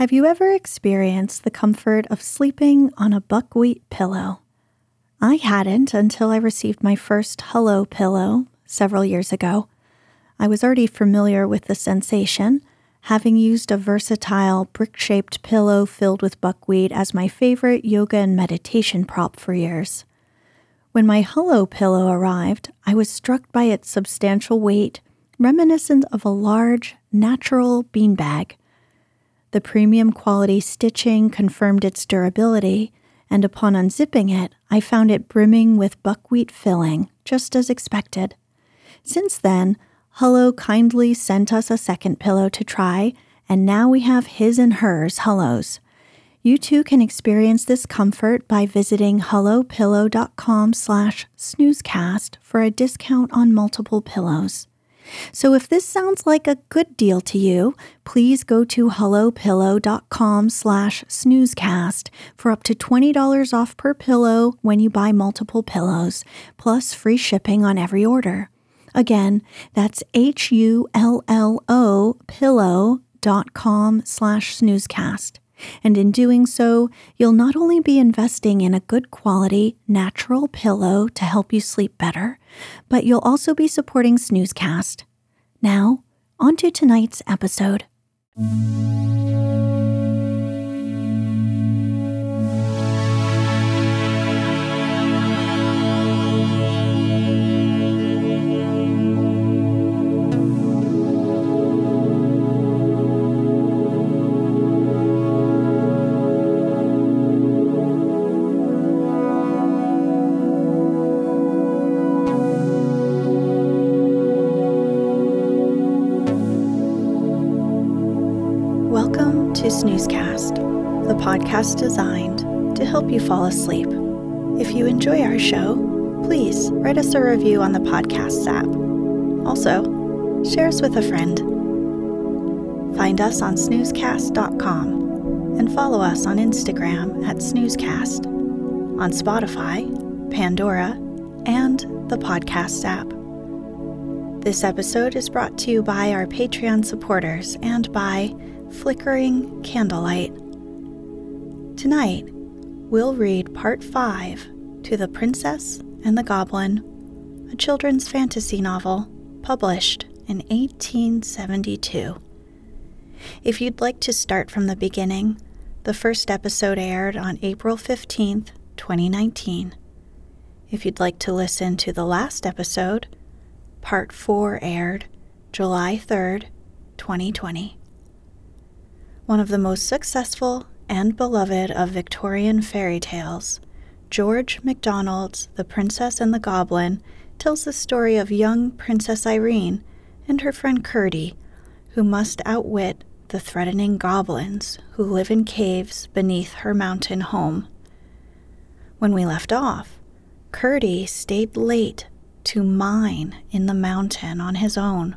Have you ever experienced the comfort of sleeping on a buckwheat pillow? I hadn't until I received my first Hullo pillow several years ago. I was already familiar with the sensation, having used a versatile brick shaped pillow filled with buckwheat as my favorite yoga and meditation prop for years. When my Hullo pillow arrived, I was struck by its substantial weight, reminiscent of a large, natural beanbag. The premium quality stitching confirmed its durability, and upon unzipping it, I found it brimming with buckwheat filling, just as expected. Since then, Hullo kindly sent us a second pillow to try, and now we have his and hers Hullos. You too can experience this comfort by visiting hullopillow.com slash snoozecast for a discount on multiple pillows. So if this sounds like a good deal to you, please go to hullopillow.com slash snoozecast for up to $20 off per pillow when you buy multiple pillows, plus free shipping on every order. Again, that's H-U-L-L-O pillow.com slash snoozecast. And in doing so, you'll not only be investing in a good quality, natural pillow to help you sleep better, but you'll also be supporting Snoozecast. Now, on to tonight's episode. Welcome to Snoozecast, the podcast designed to help you fall asleep. If you enjoy our show, please write us a review on the podcast app. Also, share us with a friend. Find us on snoozecast.com and follow us on Instagram at snoozecast, on Spotify, Pandora, and the podcast app. This episode is brought to you by our Patreon supporters and by Flickering Candlelight. Tonight, we'll read Part 5 to The Princess and the Goblin, a children's fantasy novel published in 1872. If you'd like to start from the beginning, the first episode aired on April 15th, 2019. If you'd like to listen to the last episode, Part 4 aired July 3rd, 2020 one of the most successful and beloved of Victorian fairy tales, George MacDonald's The Princess and the Goblin tells the story of young Princess Irene and her friend Curdie, who must outwit the threatening goblins who live in caves beneath her mountain home. When we left off, Curdie stayed late to mine in the mountain on his own.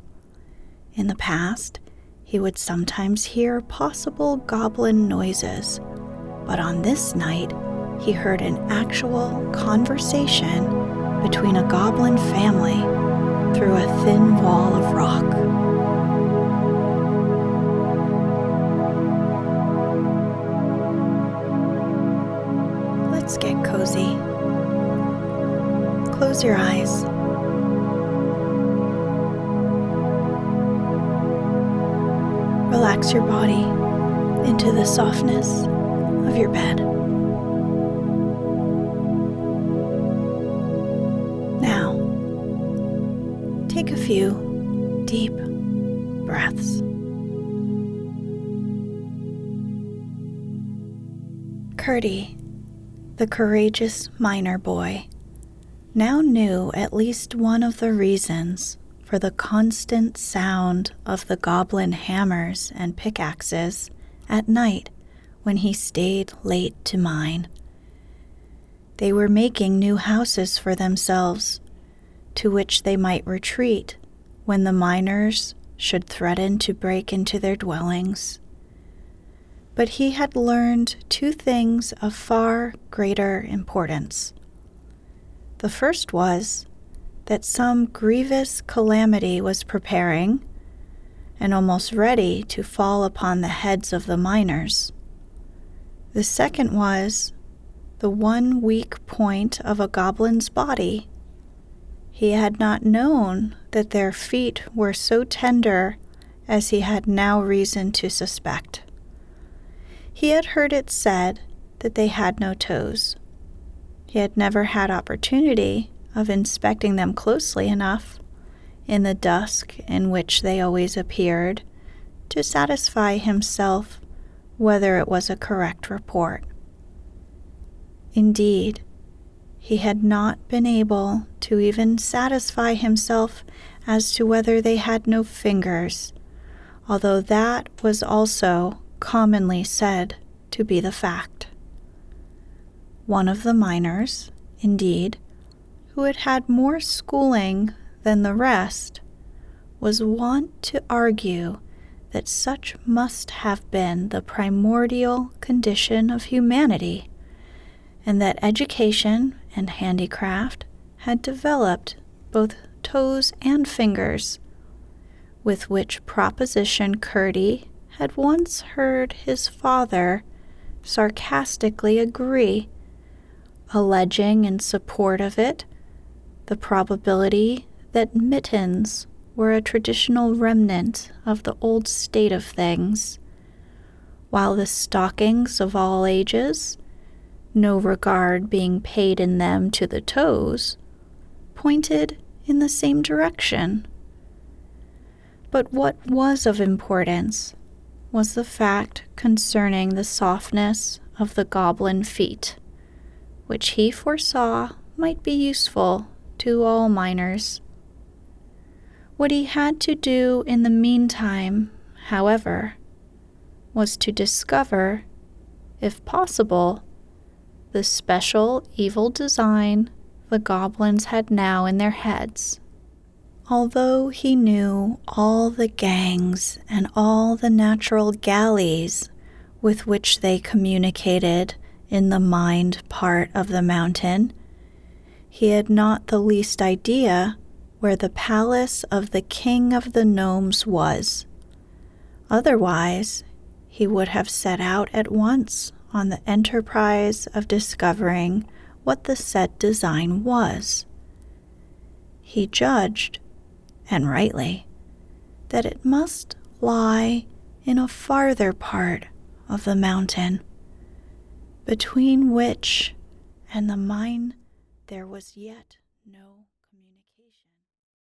In the past, he would sometimes hear possible goblin noises, but on this night, he heard an actual conversation between a goblin family through a thin wall of rock. Let's get cozy. Close your eyes. Relax your body into the softness of your bed. Now, take a few deep breaths. Curdie, the courageous miner boy, now knew at least one of the reasons for the constant sound of the goblin hammers and pickaxes at night when he stayed late to mine. They were making new houses for themselves, to which they might retreat when the miners should threaten to break into their dwellings. But he had learned two things of far greater importance. The first was that some grievous calamity was preparing, and almost ready to fall upon the heads of the miners. The second was the one weak point of a goblin's body. He had not known that their feet were so tender as he had now reason to suspect. He had heard it said that they had no toes. He had never had opportunity of inspecting them closely enough in the dusk in which they always appeared to satisfy himself whether it was a correct report. Indeed, he had not been able to even satisfy himself as to whether they had no fingers, although that was also commonly said to be the fact. One of the miners, indeed, who had had more schooling than the rest, was wont to argue that such must have been the primordial condition of humanity, and that education and handicraft had developed both toes and fingers, with which proposition Curdie had once heard his father sarcastically agree, alleging in support of it the probability that mittens were a traditional remnant of the old state of things, while the stockings of all ages, no regard being paid in them to the toes, pointed in the same direction. But what was of importance was the fact concerning the softness of the goblin feet, which he foresaw might be useful to all miners. What he had to do in the meantime, however, was to discover, if possible, the special evil design the goblins had now in their heads. Although he knew all the gangs and all the natural galleys with which they communicated in the mined part of the mountain, he had not the least idea where the palace of the king of the gnomes was. Otherwise, he would have set out at once on the enterprise of discovering what the said design was. He judged, and rightly, that it must lie in a farther part of the mountain, between which and the mine there was yet no